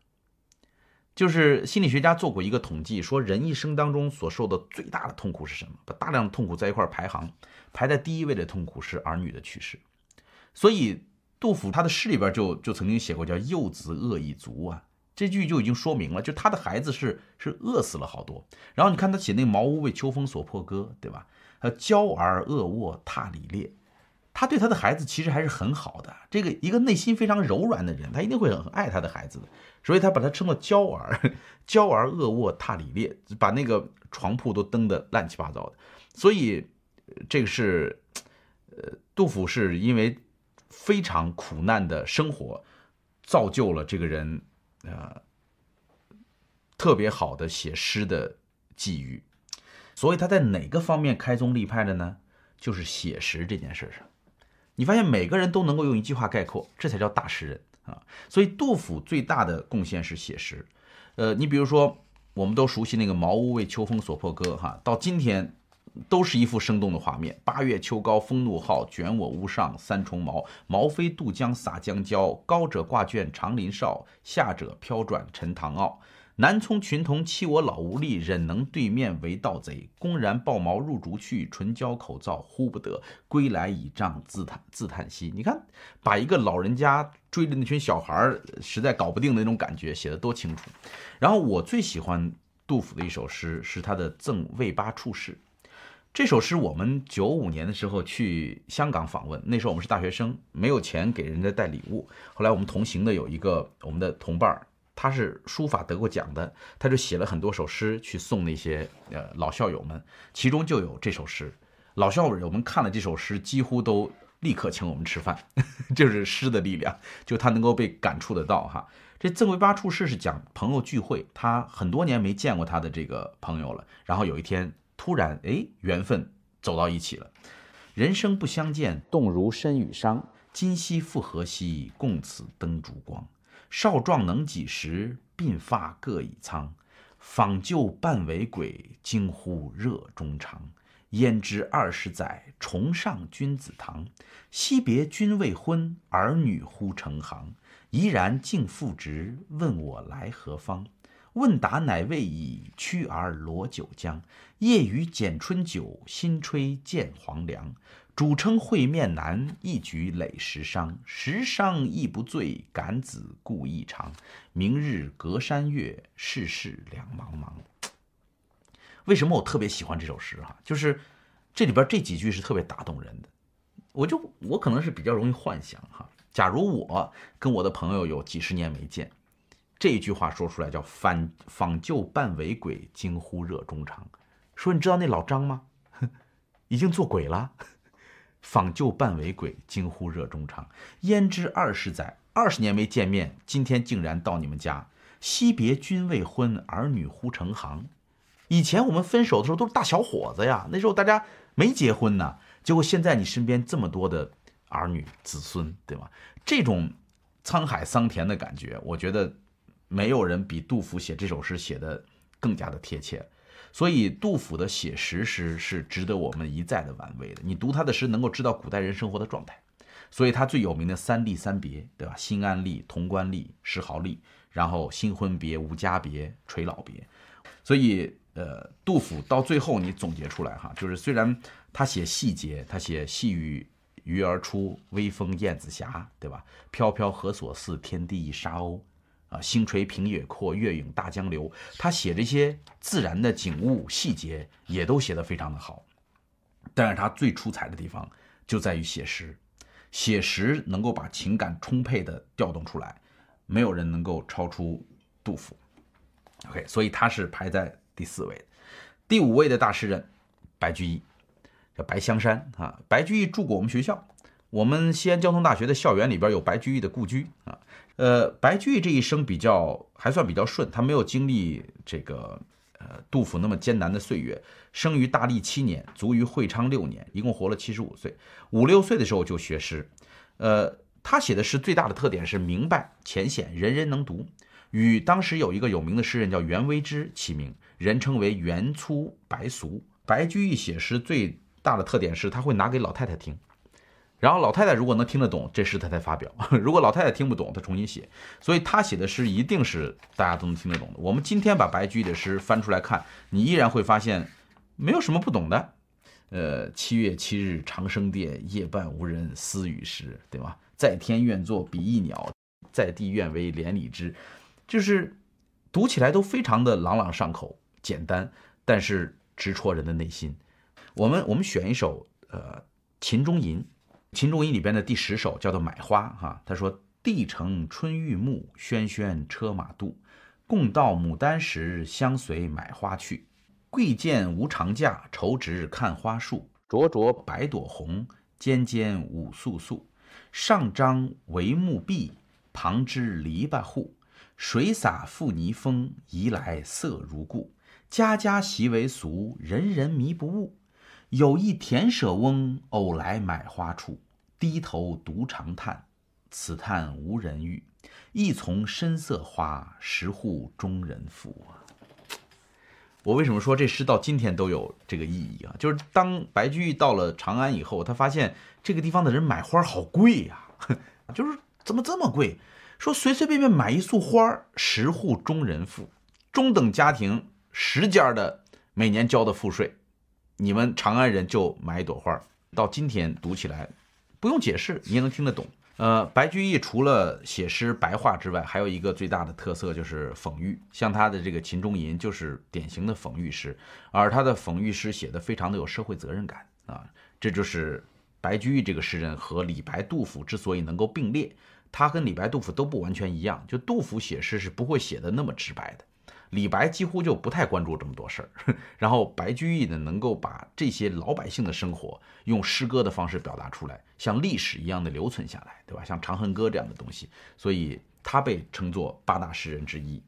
就是心理学家做过一个统计，说人一生当中所受的最大的痛苦是什么？把大量的痛苦在一块排行，排在第一位的痛苦是儿女的去世。所以杜甫他的诗里边就就曾经写过叫“幼子饿已足”啊，这句就已经说明了，就他的孩子是是饿死了好多。然后你看他写那“茅屋为秋风所破歌”，对吧？呃，娇儿恶卧踏里裂。他对他的孩子其实还是很好的，这个一个内心非常柔软的人，他一定会很爱他的孩子的，所以他把他称作娇儿，[laughs] 娇儿恶卧踏里裂，把那个床铺都蹬得乱七八糟的。所以这个是，呃，杜甫是因为非常苦难的生活，造就了这个人，呃，特别好的写诗的际遇。所以他在哪个方面开宗立派的呢？就是写实这件事上。你发现每个人都能够用一句话概括，这才叫大诗人啊！所以杜甫最大的贡献是写实。呃，你比如说，我们都熟悉那个“茅屋为秋风所破歌”哈，到今天都是一幅生动的画面。八月秋高风怒号，卷我屋上三重茅。茅飞渡江洒江郊，高者挂卷长林梢，下者飘转沉塘坳。南充群童欺我老无力，忍能对面为盗贼。公然抱茅入竹去，唇焦口燥呼不得。归来倚杖自叹自叹息。你看，把一个老人家追着那群小孩儿，实在搞不定的那种感觉写得多清楚。然后我最喜欢杜甫的一首诗是他的《赠卫八处士》。这首诗我们九五年的时候去香港访问，那时候我们是大学生，没有钱给人家带礼物。后来我们同行的有一个我们的同伴儿。他是书法得过奖的，他就写了很多首诗去送那些呃老校友们，其中就有这首诗。老校友们看了这首诗，几乎都立刻请我们吃饭，[laughs] 就是诗的力量，就他能够被感触得到哈。这《赠卫八处士》是讲朋友聚会，他很多年没见过他的这个朋友了，然后有一天突然哎缘分走到一起了，人生不相见，动如参与商，今夕复何夕，共此灯烛光。少壮能几时？鬓发各已苍。访旧半为鬼，惊呼热衷肠。焉知二十载，重上君子堂。惜别君未婚，儿女忽成行。怡然敬父职，问我来何方？问答乃未已，驱儿罗九江。夜雨剪春酒，新炊见黄粱。主称会面难，一举累十觞。十觞亦不醉，感子故意长。明日隔山岳，世事两茫茫。为什么我特别喜欢这首诗？哈，就是这里边这几句是特别打动人的。我就我可能是比较容易幻想哈。假如我跟我的朋友有几十年没见，这一句话说出来叫“返访旧半为鬼，惊呼热衷肠”。说你知道那老张吗？[laughs] 已经做鬼了。访旧半为鬼，惊呼热衷肠。焉知二十载，二十年没见面，今天竟然到你们家。惜别君未婚，儿女忽成行。以前我们分手的时候都是大小伙子呀，那时候大家没结婚呢。结果现在你身边这么多的儿女子孙，对吧？这种沧海桑田的感觉，我觉得没有人比杜甫写这首诗写的更加的贴切。所以杜甫的写实诗是值得我们一再的玩味的。你读他的诗，能够知道古代人生活的状态。所以他最有名的三吏三别，对吧？新安吏、潼关吏、石壕吏，然后新婚别、无家别、垂老别。所以，呃，杜甫到最后你总结出来哈，就是虽然他写细节，他写细雨鱼儿出，微风燕子斜，对吧？飘飘何所似？天地一沙鸥。啊，星垂平野阔，月涌大江流。他写这些自然的景物细节，也都写得非常的好。但是他最出彩的地方就在于写实，写实能够把情感充沛的调动出来，没有人能够超出杜甫。OK，所以他是排在第四位。第五位的大诗人白居易，叫白香山啊。白居易住过我们学校，我们西安交通大学的校园里边有白居易的故居啊。呃，白居易这一生比较还算比较顺，他没有经历这个呃杜甫那么艰难的岁月。生于大历七年，卒于会昌六年，一共活了七十五岁。五六岁的时候就学诗。呃，他写的诗最大的特点是明白浅显，人人能读。与当时有一个有名的诗人叫袁微之齐名，人称为元粗白俗。白居易写诗最大的特点是他会拿给老太太听，然后老太太如果能听得懂，这诗她才发表；[laughs] 如果老太太听不懂，她重新写。所以她写的诗一定是大家都能听得懂的。我们今天把白居易的诗翻出来看，你依然会发现没有什么不懂的。呃，七月七日长生殿，夜半无人私语时，对吧？在天愿作比翼鸟，在地愿为连理枝，就是读起来都非常的朗朗上口、简单，但是直戳人的内心。我们我们选一首呃《秦中吟》，《秦中吟》里边的第十首叫做《买花》哈。他说：“帝城春欲暮，喧喧车马度，共到牡丹时，相随买花去。”贵贱无常价，愁值看花树。灼灼百朵红，尖尖五素素。上张帷幕闭，旁支篱笆户。水洒复泥风，移来色如故。家家习为俗，人人迷不悟。有一田舍翁，偶来买花处。低头独长叹，此叹无人遇。一丛深色花，十户中人妇啊。我为什么说这诗到今天都有这个意义啊？就是当白居易到了长安以后，他发现这个地方的人买花好贵呀，[laughs] 就是怎么这么贵？说随随便便买一束花，十户中人富，中等家庭十家的每年交的赋税，你们长安人就买一朵花。到今天读起来，不用解释，你也能听得懂。呃，白居易除了写诗白话之外，还有一个最大的特色就是讽喻。像他的这个《秦中吟》就是典型的讽喻诗，而他的讽喻诗写的非常的有社会责任感啊。这就是白居易这个诗人和李白、杜甫之所以能够并列，他跟李白、杜甫都不完全一样。就杜甫写诗是不会写的那么直白的。李白几乎就不太关注这么多事儿，[laughs] 然后白居易呢，能够把这些老百姓的生活用诗歌的方式表达出来，像历史一样的留存下来，对吧？像《长恨歌》这样的东西，所以他被称作八大诗人之一。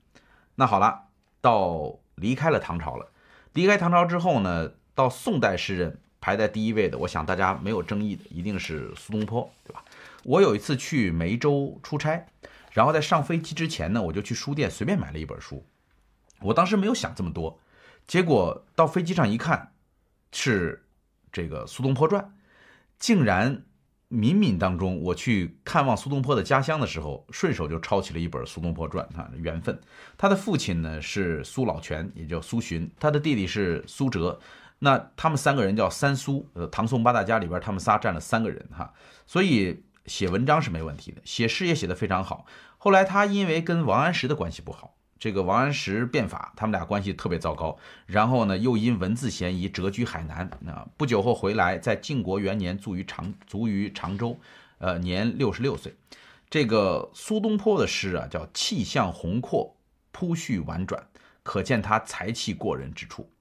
那好了，到离开了唐朝了，离开唐朝之后呢，到宋代诗人排在第一位的，我想大家没有争议的，一定是苏东坡，对吧？我有一次去梅州出差，然后在上飞机之前呢，我就去书店随便买了一本书。我当时没有想这么多，结果到飞机上一看，是这个《苏东坡传》，竟然冥冥当中我去看望苏东坡的家乡的时候，顺手就抄起了一本《苏东坡传》啊，缘分。他的父亲呢是苏老泉，也叫苏洵，他的弟弟是苏辙，那他们三个人叫三苏。呃，唐宋八大家里边，他们仨占了三个人哈，所以写文章是没问题的，写诗也写得非常好。后来他因为跟王安石的关系不好。这个王安石变法，他们俩关系特别糟糕。然后呢，又因文字嫌疑谪居海南。啊，不久后回来，在靖国元年卒于常卒于常州，呃，年六十六岁。这个苏东坡的诗啊，叫气象宏阔，铺叙婉转，可见他才气过人之处。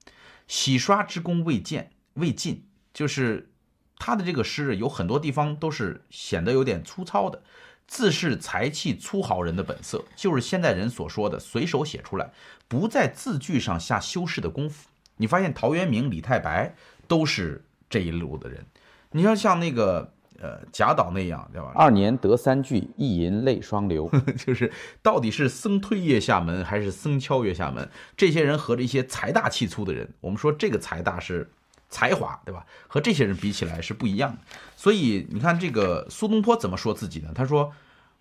洗刷之功未见未尽，就是他的这个诗有很多地方都是显得有点粗糙的。自是才气粗豪人的本色，就是现代人所说的随手写出来，不在字句上下修饰的功夫。你发现陶渊明、李太白都是这一路的人。你要像那个呃贾岛那样，对吧？二年得三句，一吟泪双流。[laughs] 就是到底是僧推月下门，还是僧敲月下门？这些人和这些财大气粗的人，我们说这个财大是。才华对吧？和这些人比起来是不一样的。所以你看，这个苏东坡怎么说自己呢？他说：“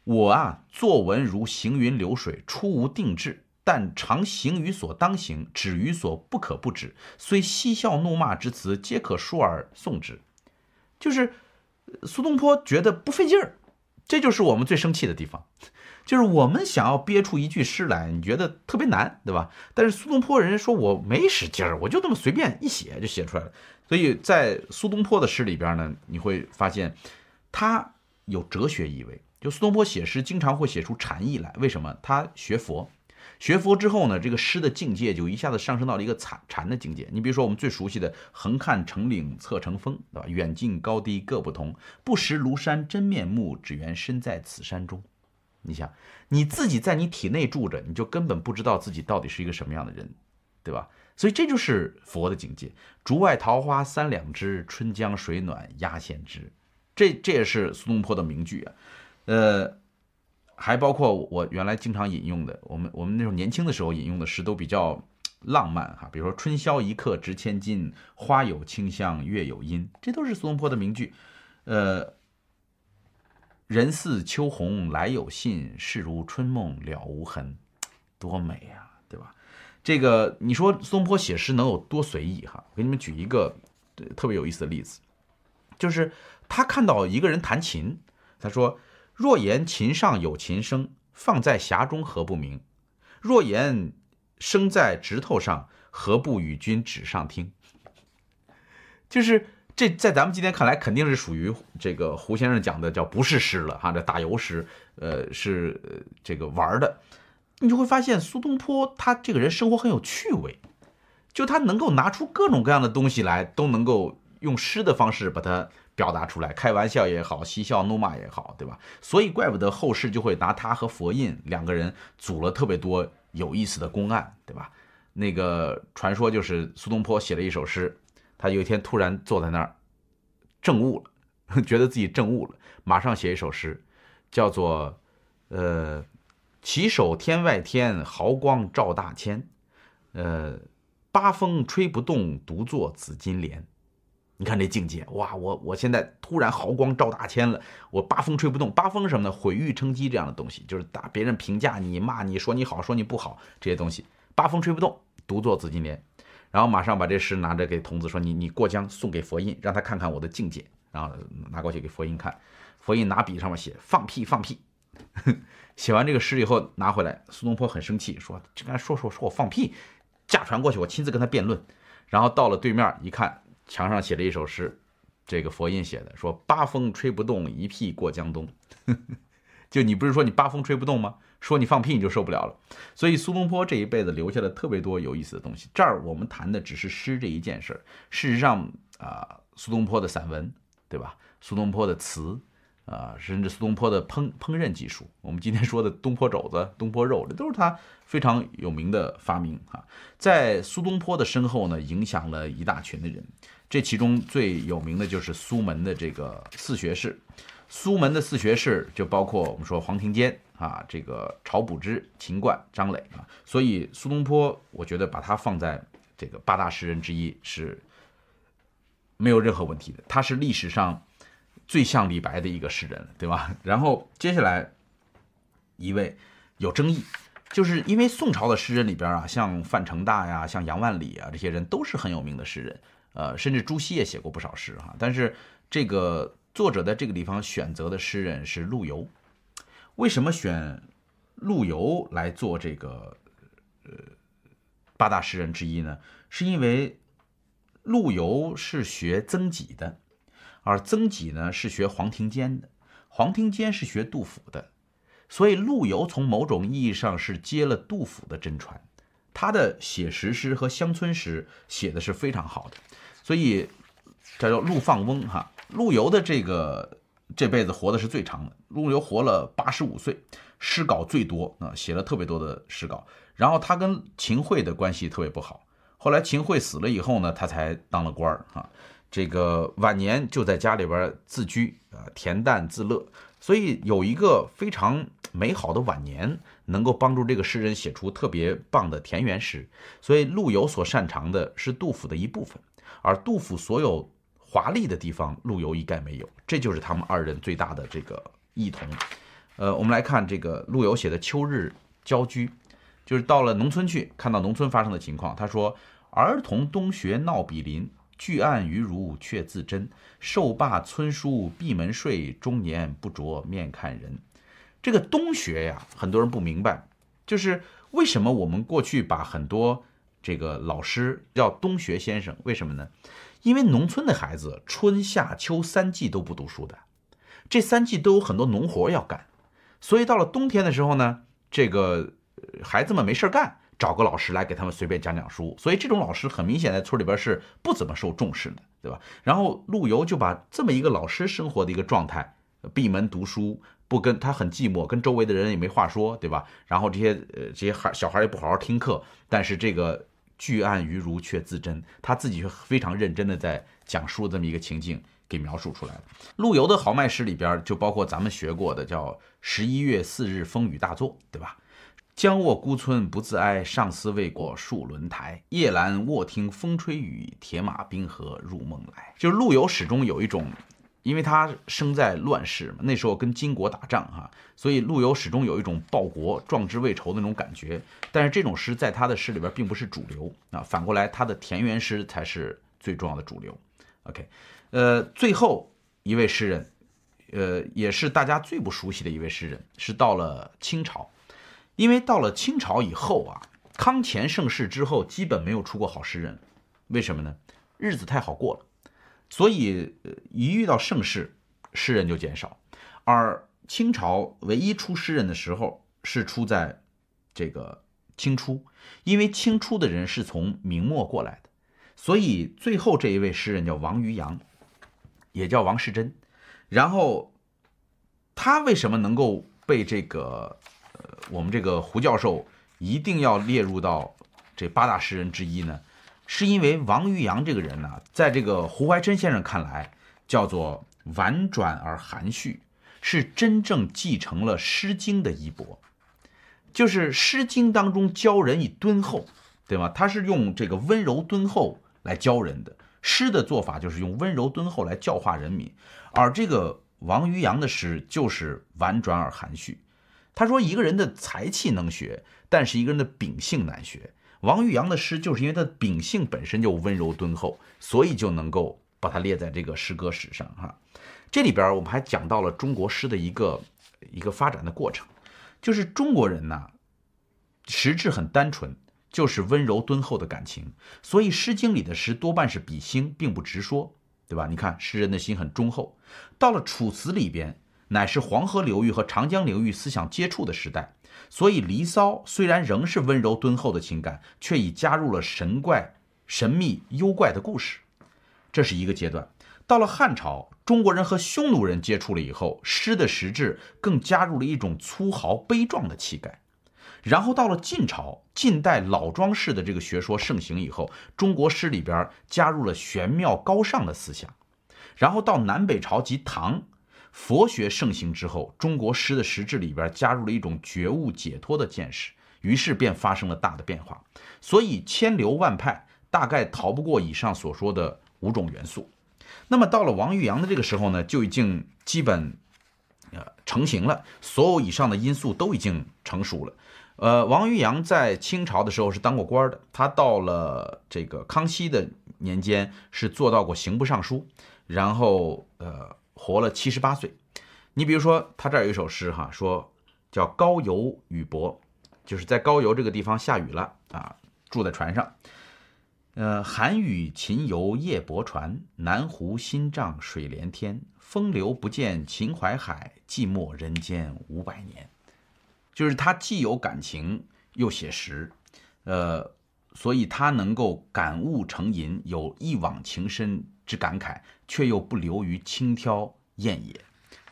我啊，作文如行云流水，出无定志，但常行于所当行，止于所不可不止。虽嬉笑怒骂之词，皆可述而诵之。”就是苏东坡觉得不费劲儿，这就是我们最生气的地方。就是我们想要憋出一句诗来，你觉得特别难，对吧？但是苏东坡人说我没使劲儿，我就那么随便一写就写出来了。所以在苏东坡的诗里边呢，你会发现他有哲学意味。就苏东坡写诗经常会写出禅意来，为什么？他学佛，学佛之后呢，这个诗的境界就一下子上升到了一个禅禅的境界。你比如说我们最熟悉的“横看成岭侧成峰”，对吧？远近高低各不同，不识庐山真面目，只缘身在此山中。你想，你自己在你体内住着，你就根本不知道自己到底是一个什么样的人，对吧？所以这就是佛的境界。竹外桃花三两枝，春江水暖鸭先知。这这也是苏东坡的名句啊。呃，还包括我原来经常引用的，我们我们那时候年轻的时候引用的诗都比较浪漫哈，比如说“春宵一刻值千金，花有清香月有阴”，这都是苏东坡的名句。呃，“人似秋鸿来有信，事如春梦了无痕”，[tsk] 多美呀，对吧？这个你说苏东坡写诗能有多随意哈？我给你们举一个特别有意思的例子，就是他看到一个人弹琴，他说：“若言琴上有琴声，放在匣中何不明？若言声在指头上，何不与君指上听？” [laughs] 就是这在咱们今天看来，肯定是属于这个胡先生讲的叫不是诗了哈，这打油诗，呃，是这个玩的。你就会发现苏东坡他这个人生活很有趣味，就他能够拿出各种各样的东西来，都能够用诗的方式把它表达出来，开玩笑也好，嬉笑怒骂也好，对吧？所以怪不得后世就会拿他和佛印两个人组了特别多有意思的公案，对吧？那个传说就是苏东坡写了一首诗，他有一天突然坐在那儿证悟了，[laughs] 觉得自己证悟了，马上写一首诗，叫做呃。起手天外天，毫光照大千。呃，八风吹不动，独坐紫金莲。你看这境界，哇！我我现在突然毫光照大千了，我八风吹不动。八风什么呢？毁誉称讥这样的东西，就是打别人评价你、骂你说你好，说你不好这些东西。八风吹不动，独坐紫金莲。然后马上把这诗拿着给童子说：“你你过江送给佛印，让他看看我的境界。”然后拿过去给佛印看，佛印拿笔上面写：“放屁，放屁。[laughs] ”写完这个诗以后拿回来，苏东坡很生气，说：“这刚才说说说我放屁，驾船过去，我亲自跟他辩论。”然后到了对面一看，墙上写了一首诗，这个佛印写的，说：“八风吹不动，一屁过江东。[laughs] ”就你不是说你八风吹不动吗？说你放屁你就受不了了。所以苏东坡这一辈子留下了特别多有意思的东西。这儿我们谈的只是诗这一件事儿，事实上啊，苏东坡的散文，对吧？苏东坡的词。啊，甚至苏东坡的烹烹饪技术，我们今天说的东坡肘子、东坡肉，这都是他非常有名的发明啊。在苏东坡的身后呢，影响了一大群的人，这其中最有名的就是苏门的这个四学士。苏门的四学士就包括我们说黄庭坚啊，这个晁补之、秦观、张磊啊。所以苏东坡，我觉得把他放在这个八大诗人之一是没有任何问题的，他是历史上。最像李白的一个诗人，对吧？然后接下来一位有争议，就是因为宋朝的诗人里边啊，像范成大呀、像杨万里啊这些人都是很有名的诗人，呃，甚至朱熹也写过不少诗哈。但是这个作者在这个地方选择的诗人是陆游，为什么选陆游来做这个呃八大诗人之一呢？是因为陆游是学曾几的。而曾几呢是学黄庭坚的，黄庭坚是学杜甫的，所以陆游从某种意义上是接了杜甫的真传，他的写实诗和乡村诗写的是非常好的，所以这叫陆放翁哈。陆游的这个这辈子活的是最长的，陆游活了八十五岁，诗稿最多啊，写了特别多的诗稿。然后他跟秦桧的关系特别不好，后来秦桧死了以后呢，他才当了官儿啊。这个晚年就在家里边自居啊，恬淡自乐，所以有一个非常美好的晚年，能够帮助这个诗人写出特别棒的田园诗。所以陆游所擅长的是杜甫的一部分，而杜甫所有华丽的地方，陆游一概没有。这就是他们二人最大的这个异同。呃，我们来看这个陆游写的《秋日郊居》，就是到了农村去，看到农村发生的情况。他说：“儿童冬学闹比邻。”巨案于如却自珍，寿罢村书闭门睡，终年不着面看人。这个冬学呀，很多人不明白，就是为什么我们过去把很多这个老师叫冬学先生？为什么呢？因为农村的孩子春夏秋三季都不读书的，这三季都有很多农活要干，所以到了冬天的时候呢，这个孩子们没事干。找个老师来给他们随便讲讲书，所以这种老师很明显在村里边是不怎么受重视的，对吧？然后陆游就把这么一个老师生活的一个状态，闭门读书，不跟他很寂寞，跟周围的人也没话说，对吧？然后这些呃这些孩小孩也不好好听课，但是这个巨案于如却自珍，他自己却非常认真的在讲述这么一个情境给描述出来了。陆游的豪迈诗里边就包括咱们学过的叫十一月四日风雨大作，对吧？将卧孤村不自哀，上思未果戍轮台。夜阑卧听风吹雨，铁马冰河入梦来。就是陆游始终有一种，因为他生在乱世嘛，那时候跟金国打仗哈，所以陆游始终有一种报国、壮志未酬的那种感觉。但是这种诗在他的诗里边并不是主流啊，反过来他的田园诗才是最重要的主流。OK，呃，最后一位诗人，呃，也是大家最不熟悉的一位诗人，是到了清朝。因为到了清朝以后啊，康乾盛世之后，基本没有出过好诗人，为什么呢？日子太好过了，所以一遇到盛世，诗人就减少。而清朝唯一出诗人的时候，是出在这个清初，因为清初的人是从明末过来的，所以最后这一位诗人叫王渔洋，也叫王世贞。然后他为什么能够被这个？呃我们这个胡教授一定要列入到这八大诗人之一呢，是因为王渔洋这个人呢，在这个胡怀琛先生看来，叫做婉转而含蓄，是真正继承了《诗经》的衣钵，就是《诗经》当中教人以敦厚，对吗？他是用这个温柔敦厚来教人的，诗的做法就是用温柔敦厚来教化人民，而这个王渔洋的诗就是婉转而含蓄。他说：“一个人的才气能学，但是一个人的秉性难学。”王玉阳的诗就是因为他秉性本身就温柔敦厚，所以就能够把它列在这个诗歌史上。哈，这里边我们还讲到了中国诗的一个一个发展的过程，就是中国人呢，实质很单纯，就是温柔敦厚的感情，所以《诗经》里的诗多半是比兴，并不直说，对吧？你看诗人的心很忠厚。到了《楚辞》里边。乃是黄河流域和长江流域思想接触的时代，所以《离骚》虽然仍是温柔敦厚的情感，却已加入了神怪、神秘、幽怪的故事。这是一个阶段。到了汉朝，中国人和匈奴人接触了以后，诗的实质更加入了一种粗豪悲壮的气概。然后到了晋朝，近代老庄式的这个学说盛行以后，中国诗里边加入了玄妙高尚的思想。然后到南北朝及唐。佛学盛行之后，中国诗的实质里边加入了一种觉悟解脱的见识，于是便发生了大的变化。所以千流万派，大概逃不过以上所说的五种元素。那么到了王玉阳的这个时候呢，就已经基本呃成型了，所有以上的因素都已经成熟了。呃，王玉阳在清朝的时候是当过官的，他到了这个康熙的年间是做到过刑部尚书，然后呃。活了七十八岁，你比如说他这儿有一首诗哈，说叫高邮雨泊，就是在高邮这个地方下雨了啊，住在船上，呃，寒雨秦游夜泊船，南湖新涨水连天，风流不见秦淮海，寂寞人间五百年。就是他既有感情又写实，呃，所以他能够感悟成吟，有一往情深。之感慨，却又不流于轻佻艳也，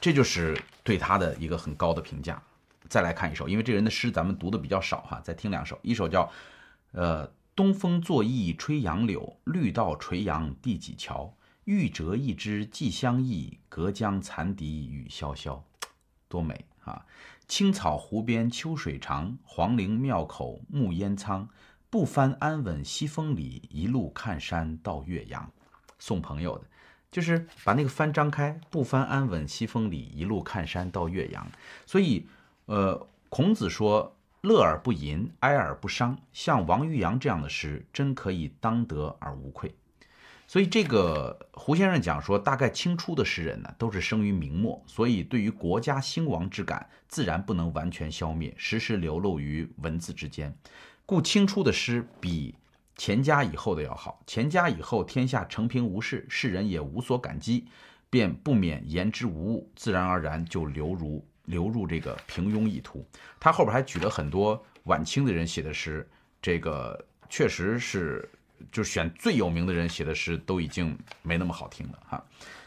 这就是对他的一个很高的评价。再来看一首，因为这人的诗咱们读的比较少哈，再听两首。一首叫，呃，东风作意吹杨柳，绿道垂杨第几桥？欲折一枝寄相忆，隔江残笛雨潇潇，多美啊！青草湖边秋水长，黄陵庙口暮烟苍。不翻安稳西风里，一路看山到岳阳。送朋友的，就是把那个帆张开，不翻安稳西风里，一路看山到岳阳。所以，呃，孔子说：“乐而不淫，哀而不伤。”像王玉阳这样的诗，真可以当得而无愧。所以，这个胡先生讲说，大概清初的诗人呢，都是生于明末，所以对于国家兴亡之感，自然不能完全消灭，时时流露于文字之间。故清初的诗比。钱家以后的要好，钱家以后天下承平无事，世人也无所感激，便不免言之无物，自然而然就流入流入这个平庸一途。他后边还举了很多晚清的人写的诗，这个确实是就选最有名的人写的诗都已经没那么好听了哈。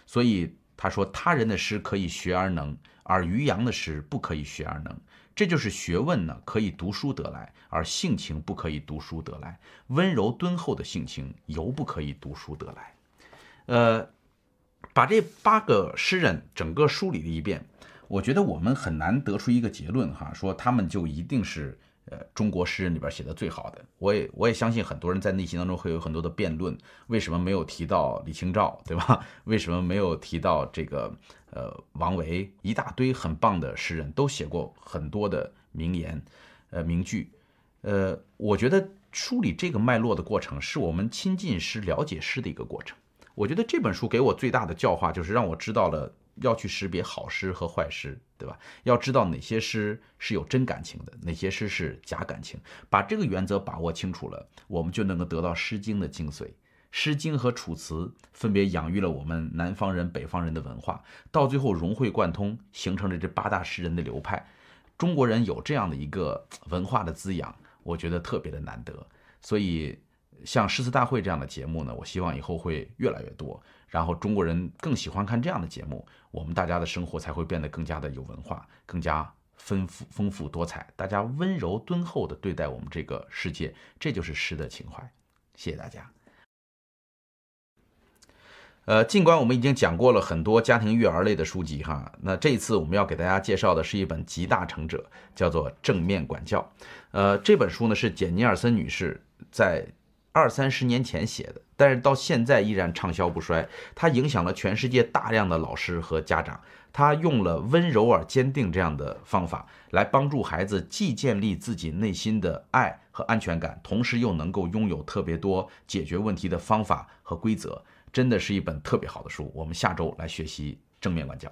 所以他说他人的诗可以学而能，而于洋的诗不可以学而能。这就是学问呢，可以读书得来，而性情不可以读书得来。温柔敦厚的性情尤不可以读书得来。呃，把这八个诗人整个梳理了一遍，我觉得我们很难得出一个结论哈，说他们就一定是呃中国诗人里边写的最好的。我也我也相信很多人在内心当中会有很多的辩论，为什么没有提到李清照，对吧？[laughs] 为什么没有提到这个呃王维？一大堆很棒的诗人都写过很多的名言，呃名句。呃，我觉得梳理这个脉络的过程，是我们亲近诗、了解诗的一个过程。我觉得这本书给我最大的教化，就是让我知道了要去识别好诗和坏诗，对吧？要知道哪些诗是有真感情的，哪些诗是假感情。把这个原则把握清楚了，我们就能够得到《诗经》的精髓。《诗经》和《楚辞》分别养育了我们南方人、北方人的文化，到最后融会贯通，形成了这八大诗人的流派。中国人有这样的一个文化的滋养，我觉得特别的难得。所以。像诗词大会这样的节目呢，我希望以后会越来越多，然后中国人更喜欢看这样的节目，我们大家的生活才会变得更加的有文化，更加丰富丰富多彩。大家温柔敦厚的对待我们这个世界，这就是诗的情怀。谢谢大家。呃，尽管我们已经讲过了很多家庭育儿类的书籍哈，那这一次我们要给大家介绍的是一本集大成者，叫做《正面管教》。呃，这本书呢是简尼尔森女士在。二三十年前写的，但是到现在依然畅销不衰。它影响了全世界大量的老师和家长。他用了温柔而坚定这样的方法来帮助孩子，既建立自己内心的爱和安全感，同时又能够拥有特别多解决问题的方法和规则。真的是一本特别好的书。我们下周来学习正面管教。